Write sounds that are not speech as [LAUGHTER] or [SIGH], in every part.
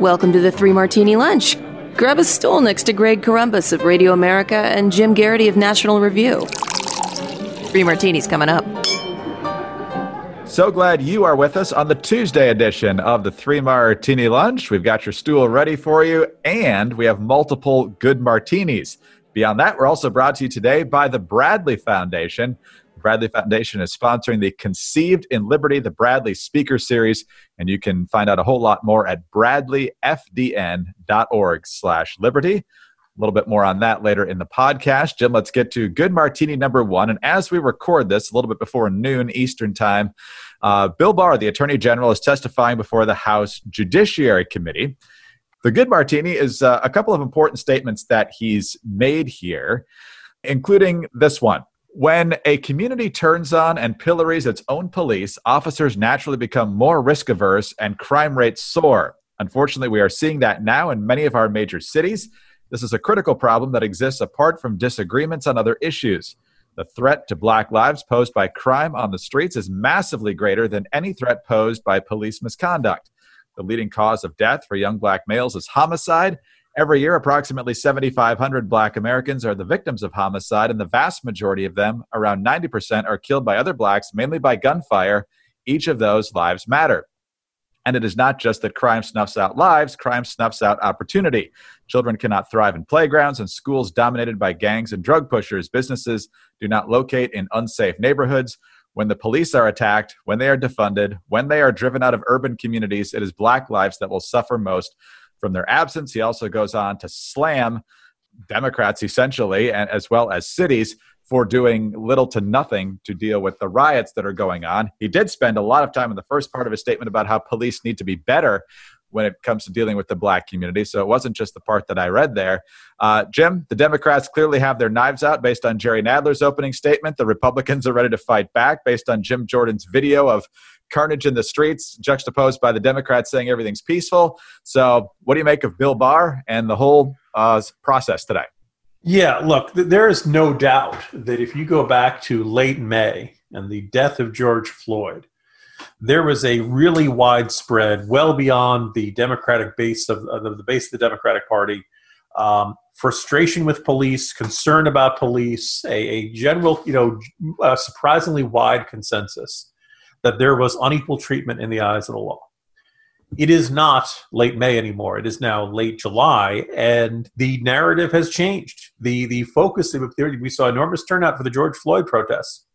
Welcome to the Three Martini Lunch. Grab a stool next to Greg Corombos of Radio America and Jim Geraghty of National Review. Three Martinis coming up. So glad you are with us on the Tuesday edition of the Three Martini Lunch. We've got your stool ready for you, and we have multiple good martinis. Beyond that, we're also brought to you today by the Bradley Foundation. Bradley Foundation is sponsoring the Conceived in Liberty, the Bradley Speaker Series, and you can find out a whole lot more at bradleyfdn.org slash liberty. A little bit more on that later in the podcast. Jim, let's get to good martini number one. And as we record this, a little bit before noon Eastern time, uh, Bill Barr, the Attorney General, is testifying before the House Judiciary Committee. The good martini is uh, a couple of important statements that he's made here, including this one. When a community turns on and pillories its own police, officers naturally become more risk averse and crime rates soar. Unfortunately, we are seeing that now in many of our major cities. This is a critical problem that exists apart from disagreements on other issues. The threat to black lives posed by crime on the streets is massively greater than any threat posed by police misconduct. The leading cause of death for young black males is homicide. Every year, approximately 7,500 black Americans are the victims of homicide, and the vast majority of them, around 90%, are killed by other blacks, mainly by gunfire. Each of those lives matter. And it is not just that crime snuffs out lives, crime snuffs out opportunity. Children cannot thrive in playgrounds and schools dominated by gangs and drug pushers. Businesses do not locate in unsafe neighborhoods. When the police are attacked, when they are defunded, when they are driven out of urban communities, it is black lives that will suffer most from their absence. He also goes on to slam Democrats essentially, and as well as cities for doing little to nothing to deal with the riots that are going on. He did spend a lot of time in the first part of his statement about how police need to be better when it comes to dealing with the black community. So it wasn't just the part that I read there. Uh, Jim, the Democrats clearly have their knives out based on Jerry Nadler's opening statement. The Republicans are ready to fight back based on Jim Jordan's video of carnage in the streets, juxtaposed by the Democrats saying everything's peaceful. So, what do you make of Bill Barr and the whole uh, process today? Yeah, look, there is no doubt that if you go back to late May and the death of George Floyd, there was a really widespread, well beyond the Democratic base of, the base of the Democratic Party, um, frustration with police, concern about police, a, a general, you know, surprisingly wide consensus that there was unequal treatment in the eyes of the law. It is not late May anymore. It is now late July, and the narrative has changed. the The focus of the we saw enormous turnout for the George Floyd protests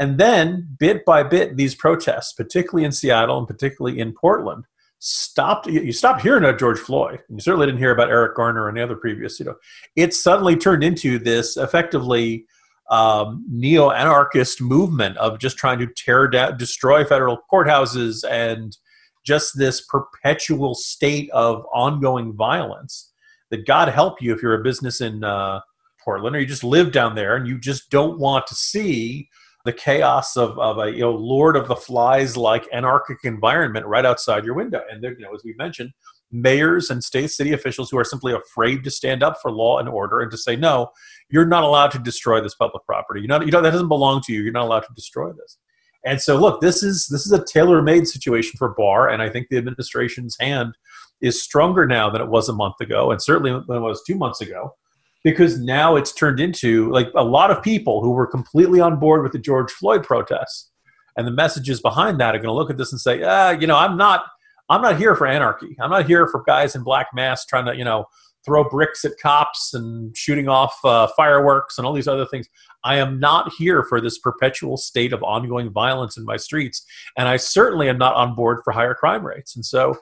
and then, bit by bit, these protests, particularly in Seattle and particularly in Portland, stopped. You stopped hearing about George Floyd. You certainly didn't hear about Eric Garner or any other previous. You know, it suddenly turned into this effectively um, neo-anarchist movement of just trying to tear down, destroy federal courthouses, and just this perpetual state of ongoing violence. That God help you if you're a business in uh, Portland or you just live down there and you just don't want to see the chaos of, of a you know Lord of the Flies like anarchic environment right outside your window. And there, you know, as we mentioned, mayors and state city officials who are simply afraid to stand up for law and order and to say no, you're not allowed to destroy this public property. You're not, you know, that doesn't belong to you. You're not allowed to destroy this. And so, look, this is this is a tailor-made situation for Barr, and I think the administration's hand is stronger now than it was a month ago, and certainly than it was two months ago because now it's turned into like a lot of people who were completely on board with the George Floyd protests and the messages behind that are going to look at this and say, ah, you know, I'm not, I'm not here for anarchy. I'm not here for guys in black masks trying to, you know, throw bricks at cops and shooting off uh, fireworks and all these other things. I am not here for this perpetual state of ongoing violence in my streets, and I certainly am not on board for higher crime rates. And so,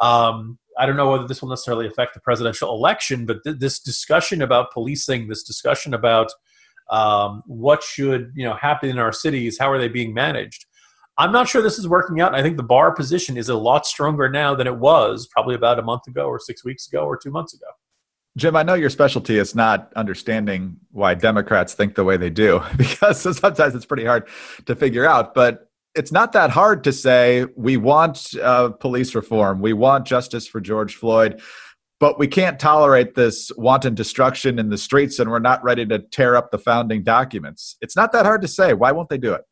um, I don't know whether this will necessarily affect the presidential election, but th- this discussion about policing, this discussion about um, what should you know happen in our cities, how are they being managed? I'm not sure this is working out. I think the Barr position is a lot stronger now than it was probably about a month ago, or six weeks ago, or two months ago. Jim, I know your specialty is not understanding why Democrats think the way they do, [LAUGHS] because sometimes it's pretty hard to figure out. But it's not that hard to say we want uh, police reform, we want justice for George Floyd, but we can't tolerate this wanton destruction in the streets, and we're not ready to tear up the founding documents. It's not that hard to say. Why won't they do it?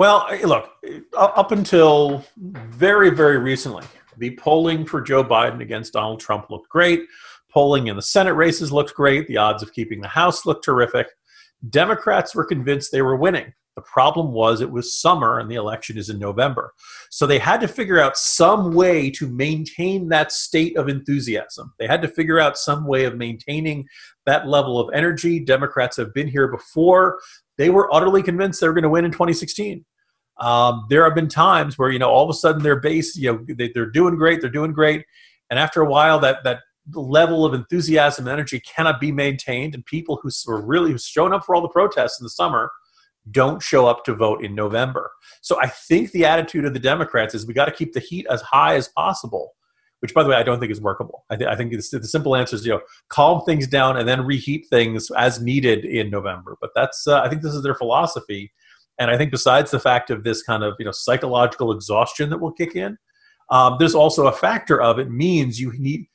Well, look, up until very, very recently, The polling for Joe Biden against Donald Trump looked great. Polling in the Senate races looked great. The odds of keeping the House looked terrific. Democrats were convinced they were winning. The problem was it was summer and the election is in November. So they had to figure out some way to maintain that state of enthusiasm. They had to figure out some way of maintaining that level of energy. Democrats have been here before. They were utterly convinced they were going to win in 2016. Um, there have been times where you know all of a sudden their base, you know, they, they're doing great, they're doing great, and after a while that that level of enthusiasm and energy cannot be maintained, and people who were really who's shown up for all the protests in the summer don't show up to vote in November. So I think the attitude of the Democrats is we got to keep the heat as high as possible. Which, by the way, I don't think is workable. I, th- I think the simple answer is, you know, calm things down and then reheat things as needed in November. But that's, uh, I think, this is their philosophy. And I think besides the fact of this kind of, you know, psychological exhaustion that will kick in, um, there's also a factor of it means you need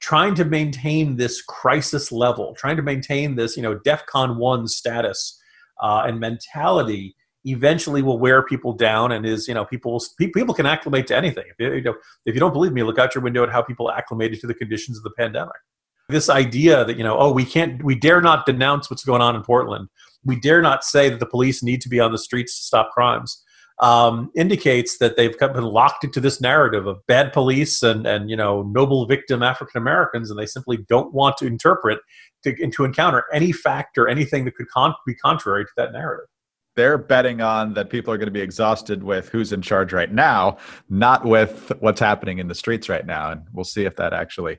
trying to maintain this crisis level, trying to maintain this, you know, DEFCON one status uh, and mentality eventually will wear people down and is you know people people can acclimate to anything. If you, you know if you don't believe me look out your window at how people acclimated to the conditions of the pandemic. This idea that you know oh we can't we dare not denounce what's going on in portland we dare not say that the police need to be on the streets to stop crimes um, indicates that they've been locked into this narrative of bad police and and you know noble victim african americans and they simply don't want to interpret to, to encounter any fact or anything that could con- be contrary to that narrative. They're betting on that people are going to be exhausted with who's in charge right now, not with what's happening in the streets right now. And we'll see if that actually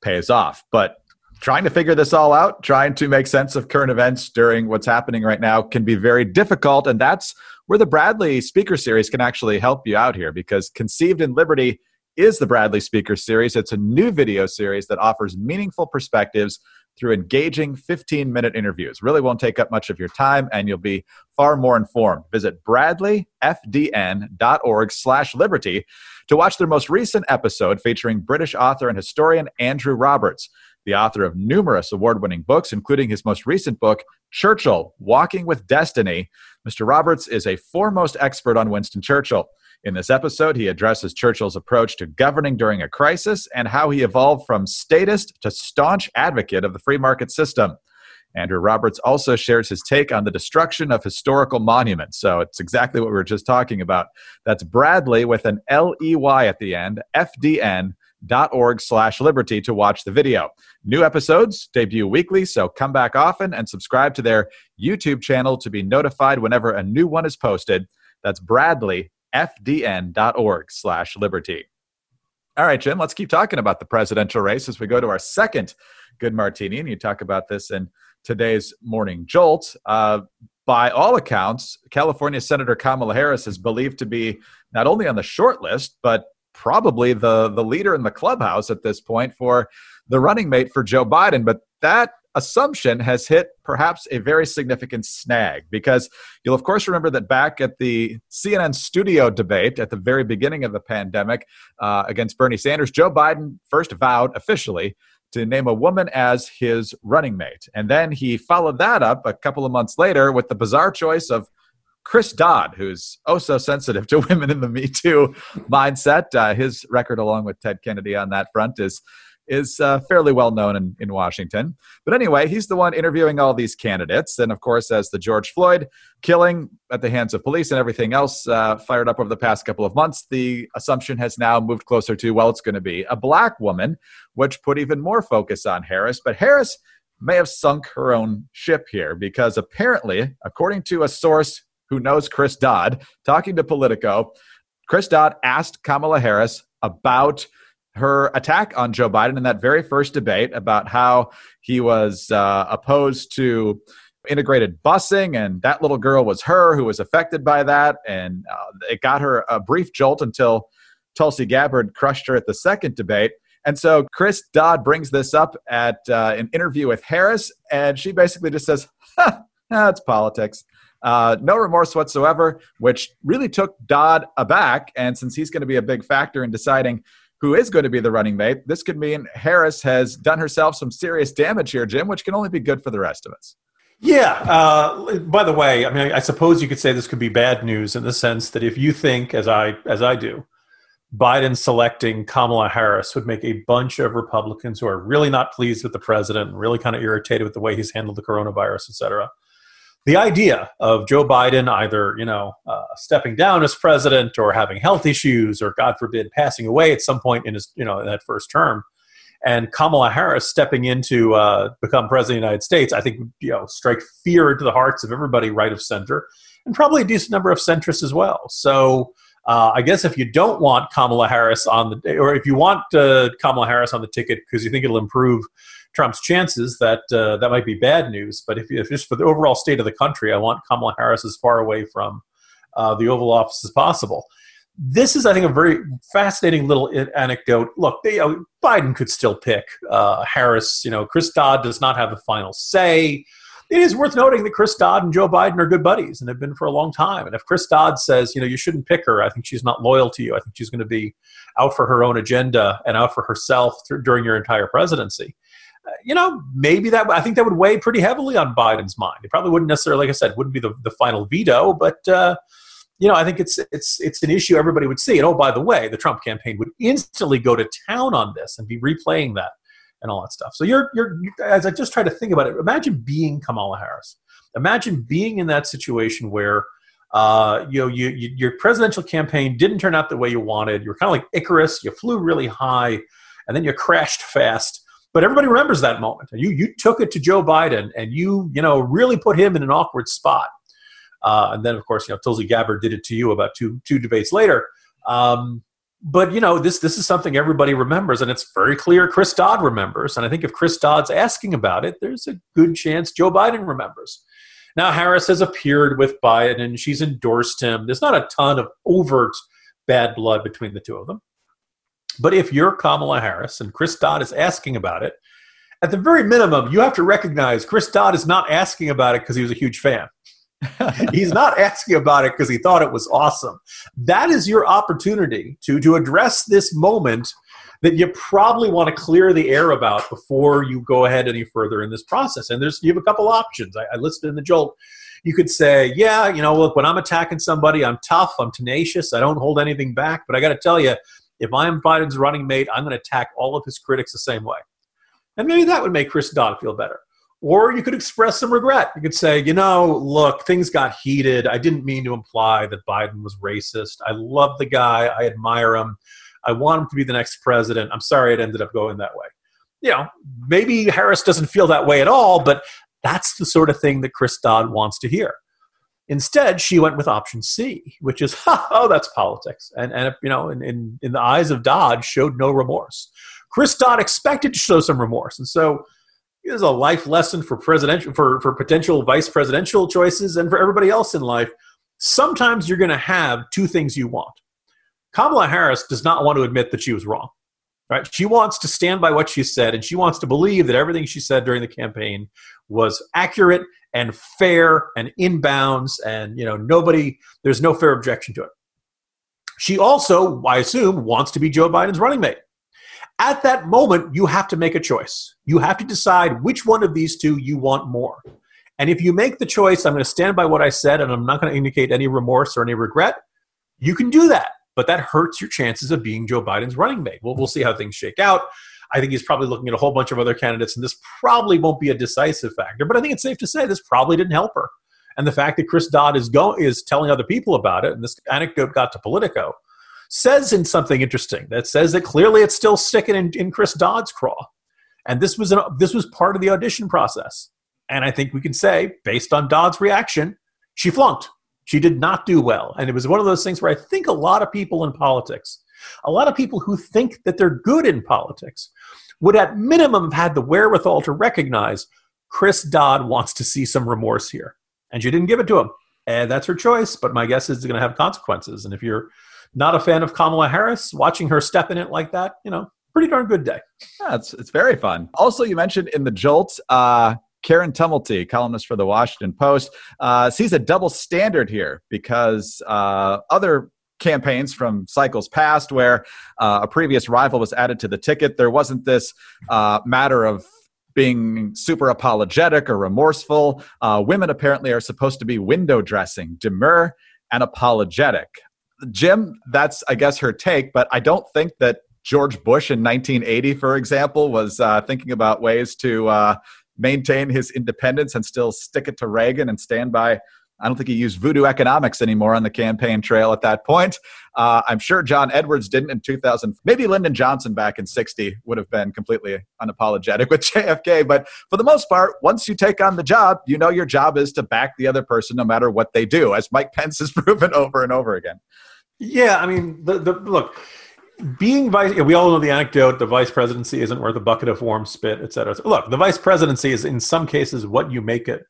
pays off. But trying to figure this all out, trying to make sense of current events during what's happening right now can be very difficult. And that's where the Bradley Speaker Series can actually help you out here because Conceived in Liberty is the Bradley Speaker Series. It's a new video series that offers meaningful perspectives through engaging 15 minute interviews. Really won't take up much of your time and you'll be far more informed. Visit bradleyfdn.org slash liberty to watch their most recent episode featuring British author and historian Andrew Roberts, the author of numerous award winning books, including his most recent book, Churchill Walking with Destiny. Mr. Roberts is a foremost expert on Winston Churchill. In this episode, he addresses Churchill's approach to governing during a crisis and how he evolved from statist to staunch advocate of the free market system. Andrew Roberts also shares his take on the destruction of historical monuments. So it's exactly what we were just talking about. That's Bradley with an L E Y at the end, fdn.org slash liberty to watch the video. New episodes debut weekly, so come back often and subscribe to their YouTube channel to be notified whenever a new one is posted. That's Bradley fdn.org slash liberty. All right, Jim, let's keep talking about the presidential race as we go to our second Good Martini. And you talk about this in today's Morning Jolt. Uh, by all accounts, California Senator Kamala Harris is believed to be not only on the short list, but probably the, the leader in the clubhouse at this point for the running mate for Joe Biden. But that assumption has hit perhaps a very significant snag because you'll, of course, remember that back at the CNN studio debate at the very beginning of the pandemic uh, against Bernie Sanders, Joe Biden first vowed officially to name a woman as his running mate. And then he followed that up a couple of months later with the bizarre choice of Chris Dodd, who's oh so sensitive to [LAUGHS] women in the Me Too mindset. Uh, his record, along with Ted Kennedy on that front, is is uh, fairly well known in, in Washington. But anyway, he's the one interviewing all these candidates. And of course, as the George Floyd killing at the hands of police and everything else uh, fired up over the past couple of months, the assumption has now moved closer to, well, it's going to be a black woman, which put even more focus on Harris. But Harris may have sunk her own ship here because apparently, according to a source who knows Chris Dodd, talking to Politico, Chris Dodd asked Kamala Harris about her attack on Joe Biden in that very first debate about how he was uh, opposed to integrated busing, and that little girl was her who was affected by that, and uh, it got her a brief jolt until Tulsi Gabbard crushed her at the second debate. And so Chris Dodd brings this up at uh, an interview with Harris, and she basically just says, [LAUGHS] huh, that's politics. Uh, no remorse whatsoever, which really took Dodd aback. And since he's going to be a big factor in deciding who is going to be the running mate, this could mean Harris has done herself some serious damage here, Jim, which can only be good for the rest of us. Yeah. Uh, by the way, I mean, I suppose you could say this could be bad news in the sense that if you think, as I as I do, Biden selecting Kamala Harris would make a bunch of Republicans who are really not pleased with the president and really kind of irritated with the way he's handled the coronavirus, et cetera. The idea of Joe Biden either, you know, uh, stepping down as president or having health issues or, God forbid, passing away at some point in his, you know, that first term, and Kamala Harris stepping in to uh, become president of the United States, I think, you know, strike fear into the hearts of everybody right of center and probably a decent number of centrists as well. So, uh, I guess if you don't want Kamala Harris on the, or if you want uh, Kamala Harris on the ticket because you think it'll improve Trump's chances, that uh, that might be bad news. But if, if just for the overall state of the country, I want Kamala Harris as far away from uh, the Oval Office as possible. This is, I think, a very fascinating little anecdote. Look, they, uh, Biden could still pick uh, Harris. You know, Chris Dodd does not have the final say it is worth noting that Chris Dodd and Joe Biden are good buddies and have been for a long time. And if Chris Dodd says, you know, you shouldn't pick her, I think she's not loyal to you. I think she's going to be out for her own agenda and out for herself during your entire presidency. Uh, you know, maybe that I think that would weigh pretty heavily on Biden's mind. It probably wouldn't necessarily, like I said, wouldn't be the, the final veto, but uh, you know, I think it's it's it's an issue everybody would see. And oh, by the way, the Trump campaign would instantly go to town on this and be replaying that and all that stuff. So you're you're as I just try to think about it. Imagine being Kamala Harris. Imagine being in that situation where uh, you know you, you, your presidential campaign didn't turn out the way you wanted. You're kind of like Icarus. You flew really high, and then you crashed fast. But everybody remembers that moment. You you took it to Joe Biden, and you you know really put him in an awkward spot. Uh, and then of course you know Tulsi Gabbard did it to you about two two debates later. Um, but you know this this is something everybody remembers and it's very clear chris dodd remembers and i think if chris dodd's asking about it there's a good chance joe biden remembers now harris has appeared with biden and she's endorsed him there's not a ton of overt bad blood between the two of them but if you're kamala harris and chris dodd is asking about it at the very minimum you have to recognize chris dodd is not asking about it because he was a huge fan [LAUGHS] He's not asking about it because he thought it was awesome. That is your opportunity to, to address this moment that you probably want to clear the air about before you go ahead any further in this process. And there's you have a couple options. I, I listed in the jolt. You could say, yeah, you know, look, when I'm attacking somebody, I'm tough, I'm tenacious, I don't hold anything back. But I got to tell you, if I'm Biden's running mate, I'm going to attack all of his critics the same way. And maybe that would make Chris Dodd feel better. Or you could express some regret. You could say, you know, look, things got heated. I didn't mean to imply that Biden was racist. I love the guy. I admire him. I want him to be the next president. I'm sorry it ended up going that way. You know, maybe Harris doesn't feel that way at all, but that's the sort of thing that Chris Dodd wants to hear. Instead, she went with option C, which is, [LAUGHS] oh, that's politics. And, and you know, in, in, in the eyes of Dodd, showed no remorse. Chris Dodd expected to show some remorse. And so is a life lesson for presidential for, for potential vice presidential choices and for everybody else in life. Sometimes you're going to have two things you want. Kamala Harris does not want to admit that she was wrong. Right? She wants to stand by what she said, and she wants to believe that everything she said during the campaign was accurate and fair and in bounds, and you know nobody. There's no fair objection to it. She also, I assume, wants to be Joe Biden's running mate at that moment, you have to make a choice. You have to decide which one of these two you want more. And if you make the choice, I'm going to stand by what I said and I'm not going to indicate any remorse or any regret, you can do that. But that hurts your chances of being Joe Biden's running mate. Well, we'll see how things shake out. I think he's probably looking at a whole bunch of other candidates, and this probably won't be a decisive factor. But I think it's safe to say this probably didn't help her. And the fact that Chris Dodd is go- is telling other people about it, and this anecdote got to Politico, says in something interesting that says that clearly it's still sticking in, in Chris Dodd's craw. And this was, an, this was part of the audition process. And I think we can say, based on Dodd's reaction, she flunked. She did not do well. And it was one of those things where I think a lot of people in politics, a lot of people who think that they're good in politics, would at minimum have had the wherewithal to recognize Chris Dodd wants to see some remorse here. And she didn't give it to him. And that's her choice, but my guess is it's going to have consequences. And if you're not a fan of Kamala Harris, watching her step in it like that, you know, pretty darn good day. Yeah, it's, it's very fun. Also, you mentioned in the Jolt, uh, Karen Tumulty, columnist for the Washington Post, uh, sees a double standard here because uh, other campaigns from cycles past where uh, a previous rival was added to the ticket, there wasn't this uh, matter of being super apologetic or remorseful. Uh, women apparently are supposed to be window dressing, demure, and apologetic. Jim, that's I guess her take, but I don't think that George Bush in 1980, for example, was uh, thinking about ways to uh, maintain his independence and still stick it to Reagan and stand by. I don't think he used voodoo economics anymore on the campaign trail at that point. Uh, I'm sure John Edwards didn't in 2000. Maybe Lyndon Johnson back in 60 would have been completely unapologetic with [LAUGHS] JFK. But for the most part, once you take on the job, you know your job is to back the other person no matter what they do, as Mike Pence has [LAUGHS] proven over and over again. Yeah, I mean, the, the look being vice, we all know the anecdote: the vice presidency isn't worth a bucket of warm spit, et cetera. Look, the vice presidency is in some cases what you make it,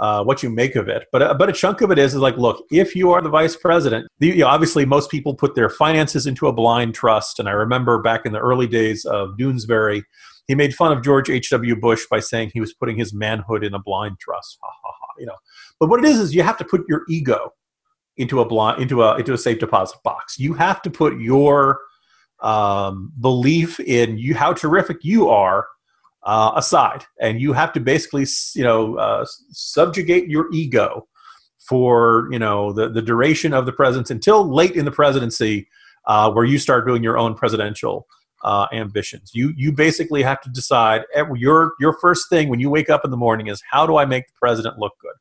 uh, what you make of it. But uh, but a chunk of it is is like, look, if you are the vice president, the, you know, obviously most people put their finances into a blind trust. And I remember back in the early days of Doonesbury, he made fun of George H. W. Bush by saying he was putting his manhood in a blind trust. Ha ha ha. You know, but what it is is you have to put your ego into a blind into a into a safe deposit box. You have to put your um, belief in you how terrific you are uh, aside, and you have to basically you know uh, subjugate your ego for you know the the duration of the presidency until late in the presidency, uh, where you start doing your own presidential. Uh, ambitions. You you basically have to decide your your first thing when you wake up in the morning is how do I make the president look good?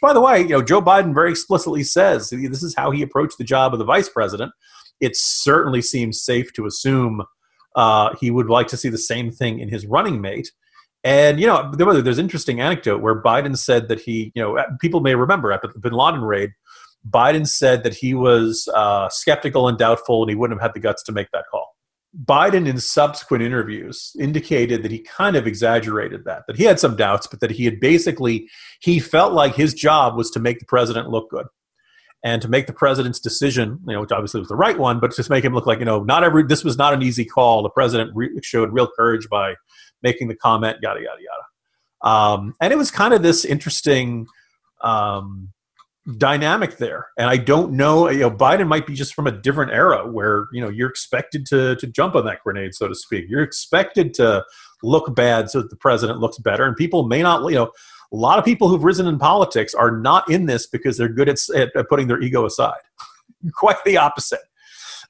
By the way, you know, Joe Biden very explicitly says this is how he approached the job of the vice president. It certainly seems safe to assume uh, he would like to see the same thing in his running mate. And you know, there, there's interesting anecdote where Biden said that he, you know, people may remember at the Bin Laden raid, Biden said that he was uh, skeptical and doubtful, and he wouldn't have had the guts to make that call. Biden, in subsequent interviews, indicated that he kind of exaggerated that, that he had some doubts, but that he had basically, he felt like his job was to make the president look good and to make the president's decision, you know, which obviously was the right one, but just make him look like, you know, not every, this was not an easy call. The president re- showed real courage by making the comment, yada, yada, yada. Um, and it was kind of this interesting, um, dynamic there. And I don't know, you know, Biden might be just from a different era where, you know, you're expected to to jump on that grenade, so to speak. You're expected to look bad so that the president looks better. And people may not, you know, a lot of people who've risen in politics are not in this because they're good at, at putting their ego aside. [LAUGHS] Quite the opposite.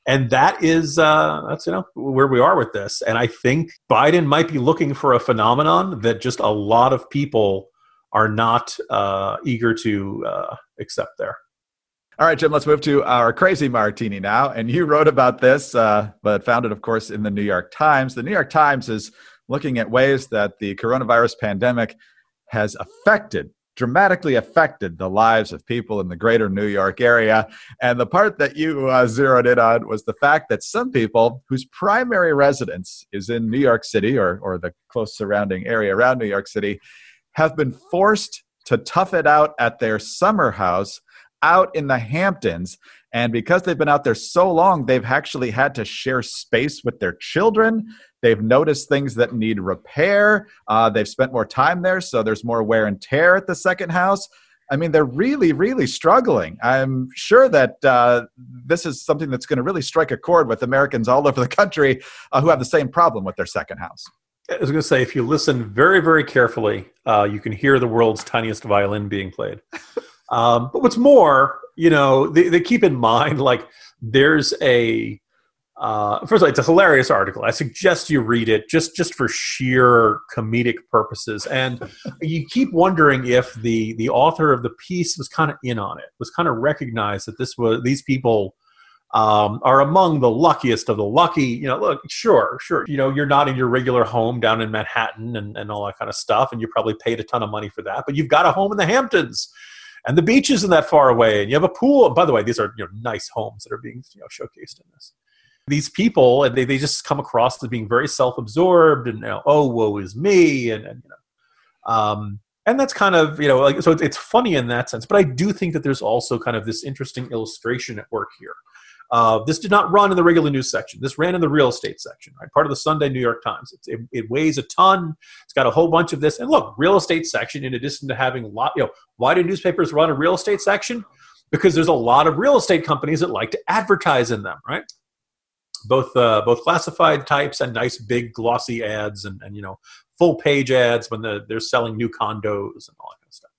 And that is uh, that's you know where we are with this. And I think Biden might be looking for a phenomenon that just a lot of people are not uh, eager to uh, accept there. All right, Jim, let's move to our crazy martini now. And you wrote about this, uh, but found it, of course, in the New York Times. The New York Times is looking at ways that the coronavirus pandemic has affected, dramatically affected the lives of people in the greater New York area. And the part that you uh, zeroed in on was the fact that some people whose primary residence is in New York City or, or the close surrounding area around New York City have been forced to tough it out at their summer house out in the Hamptons. And because they've been out there so long, they've actually had to share space with their children. They've noticed things that need repair. Uh, they've spent more time there, so there's more wear and tear at the second house. I mean, they're really, really struggling. I'm sure that uh, this is something that's going to really strike a chord with Americans all over the country uh, who have the same problem with their second house. I was going to say, if you listen very, very carefully, uh, you can hear the world's tiniest violin being played. [LAUGHS] Um, but what's more, you know, they, they, keep in mind like there's a uh, first of all, it's a hilarious article. I suggest you read it just just for sheer comedic purposes. And you keep wondering if the the author of the piece was kind of in on it, was kind of recognized that this was these people um, are among the luckiest of the lucky. You know, look, sure, sure. You know, you're not in your regular home down in Manhattan and, and all that kind of stuff, and you probably paid a ton of money for that. But you've got a home in the Hamptons, and the beach isn't that far away, and you have a pool. By the way, these are you know nice homes that are being you know showcased in this. These people, and they, they just come across as being very self-absorbed, and you know, oh, woe is me, and, and you know. Um, and that's kind of you know like so it's funny in that sense but i do think that there's also kind of this interesting illustration at work here uh, this did not run in the regular news section. This ran in the real estate section, right? Part of the Sunday New York Times. It, it, weighs a ton. It's got a whole bunch of this. And look, real estate section. In addition to having a lot, you know, why do newspapers run a real estate section? Because there's a lot of real estate companies that like to advertise in them, right? Both uh, both classified types and nice big glossy ads and, and you know full page ads when the, they're selling new condos and all that kind of stuff.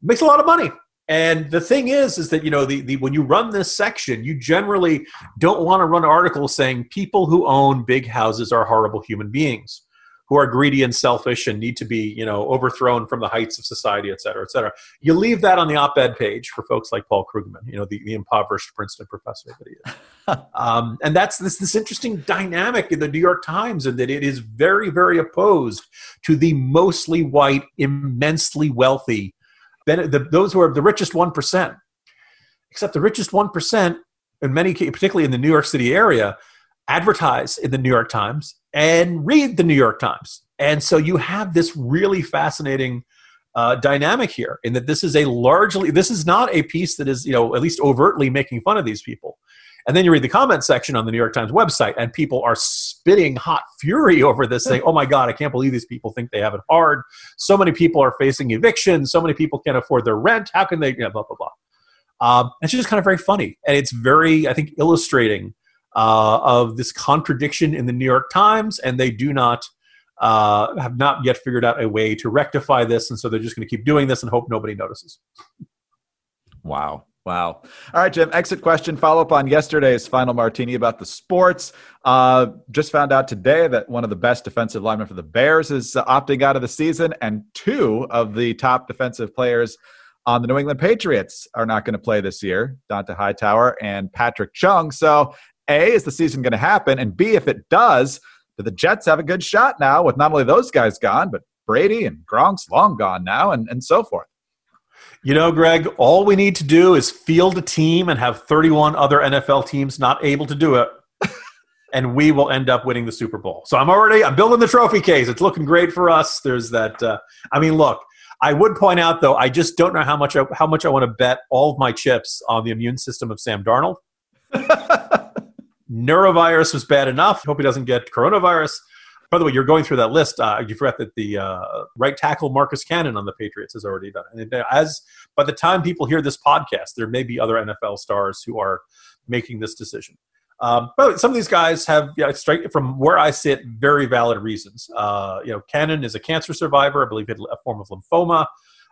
It makes a lot of money And the thing is, is that you know the, the when you run this section, you generally don't want to run articles saying people who own big houses are horrible human beings, who are greedy and selfish and need to be you know overthrown from the heights of society, et cetera, et cetera. You leave that on the op-ed page for folks like Paul Krugman, you know the, the impoverished Princeton professor that he is. [LAUGHS] um, and that's this this interesting dynamic in the New York Times, and that it is very very opposed to the mostly white, immensely wealthy the, those who are the richest 1%. Except the richest 1%, in many particularly in the New York City area, advertise in the New York Times and read the New York Times. And so you have this really fascinating uh, dynamic here in that this is a largely, this is not a piece that is, you know, at least overtly making fun of these people. And then you read the comment section on the New York Times website, and people are spitting hot fury [LAUGHS] over this, saying, "Oh my God, I can't believe these people think they have it hard. So many people are facing eviction. So many people can't afford their rent. How can they?" You know, blah blah blah. Um, it's just kind of very funny, and it's very, I think, illustrating uh, of this contradiction in the New York Times, and they do not uh, have not yet figured out a way to rectify this, and so they're just going to keep doing this and hope nobody notices. Wow. Wow. All right, Jim. Exit question. Follow up on yesterday's final martini about the sports. Uh, just found out today that one of the best defensive linemen for the Bears is uh, opting out of the season, and two of the top defensive players on the New England Patriots are not going to play this year Dont'a Hightower and Patrick Chung. So, A, is the season going to happen? And B, if it does, do the Jets have a good shot now with not only those guys gone, but Brady and Gronk's long gone now, and, and so forth? You know, Greg, all we need to do is field a team and have 31 other NFL teams not able to do it. [LAUGHS] and we will end up winning the Super Bowl. So I'm already I'm building the trophy case. It's looking great for us. There's that. Uh, I mean, look, I would point out though, I just don't know how much I, how much I want to bet all of my chips on the immune system of Sam Darnold. [LAUGHS] Norovirus was bad enough. Hope he doesn't get coronavirus. By the way, you're going through that list. Uh, you forgot that the uh, right tackle Marcus Cannon on the Patriots has already done it. And as by the time people hear this podcast, there may be other NFL stars who are making this decision. Um, but some of these guys have, yeah, straight from where I sit, very valid reasons. Uh, you know, Cannon is a cancer survivor. I believe he had a form of lymphoma.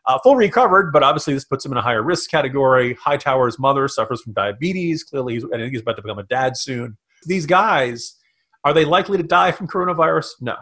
Uh, full recovered, but obviously this puts him in a higher risk category. Hightower's mother suffers from diabetes. Clearly, he's, think he's about to become a dad soon. These guys are they likely to die from coronavirus? No.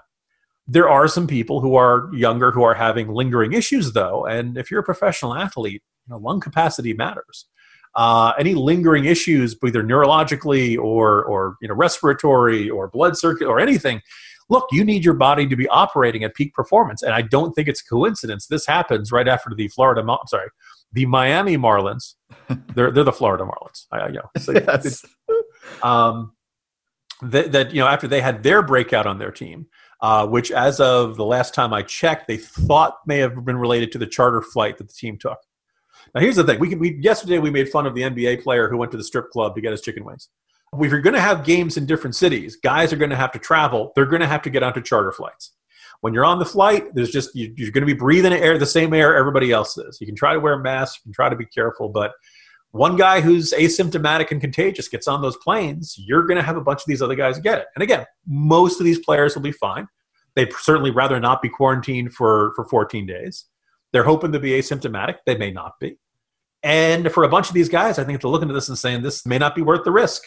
There are some people who are younger who are having lingering issues, though. And if you're a professional athlete, you know, lung capacity matters. Uh, any lingering issues, either neurologically or, or you know, respiratory or blood circuit or anything, look, you need your body to be operating at peak performance. And I don't think it's coincidence. This happens right after the Florida, I'm sorry, the Miami Marlins. [LAUGHS] they're, they're the Florida Marlins. I, you know, so yes. um, that, that you know after they had their breakout on their team, uh, which as of the last time I checked, they thought may have been related to the charter flight that the team took. Now here's the thing: we can we, yesterday we made fun of the NBA player who went to the strip club to get his chicken wings. If you're going to have games in different cities, guys are going to have to travel. They're going to have to get onto charter flights. When you're on the flight, there's just you, you're going to be breathing air, the same air everybody else is. You can try to wear a mask, you can try to be careful, but one guy who's asymptomatic and contagious gets on those planes, you're going to have a bunch of these other guys get it. And again, most of these players will be fine. They'd certainly rather not be quarantined for, for 14 days. They're hoping to be asymptomatic. They may not be. And for a bunch of these guys, I think they're looking at this and saying, this may not be worth the risk.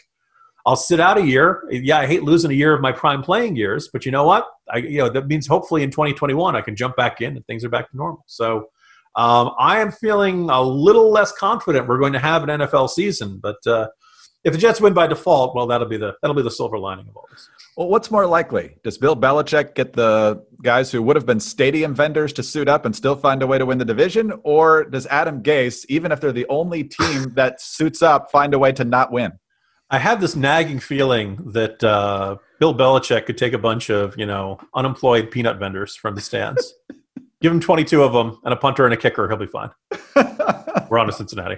I'll sit out a year. Yeah, I hate losing a year of my prime playing years, but you know what? I, you know, that means hopefully in 2021 I can jump back in and things are back to normal. So um, I am feeling a little less confident we're going to have an NFL season, but uh, if the Jets win by default, well, that'll be the that'll be the silver lining of all this. Well, what's more likely? Does Bill Belichick get the guys who would have been stadium vendors to suit up and still find a way to win the division, or does Adam Gase, even if they're the only team [LAUGHS] that suits up, find a way to not win? I have this nagging feeling that uh, Bill Belichick could take a bunch of you know unemployed peanut vendors from the stands. [LAUGHS] Give him 22 of them and a punter and a kicker. He'll be fine. [LAUGHS] We're on to Cincinnati.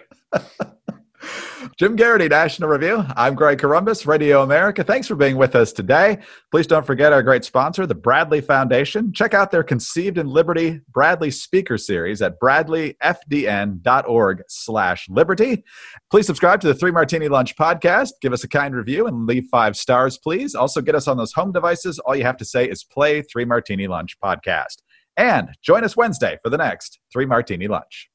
Jim Geraghty, National Review. I'm Greg Corombos, Radio America. Thanks for being with us today. Please don't forget our great sponsor, the Bradley Foundation. Check out their Conceived in Liberty Bradley Speaker Series at bradleyfdn.org slash liberty. Please subscribe to the Three Martini Lunch podcast. Give us a kind review and leave five stars, please. Also, get us on those home devices. All you have to say is play Three Martini Lunch podcast. And join us Wednesday for the next Three Martini Lunch.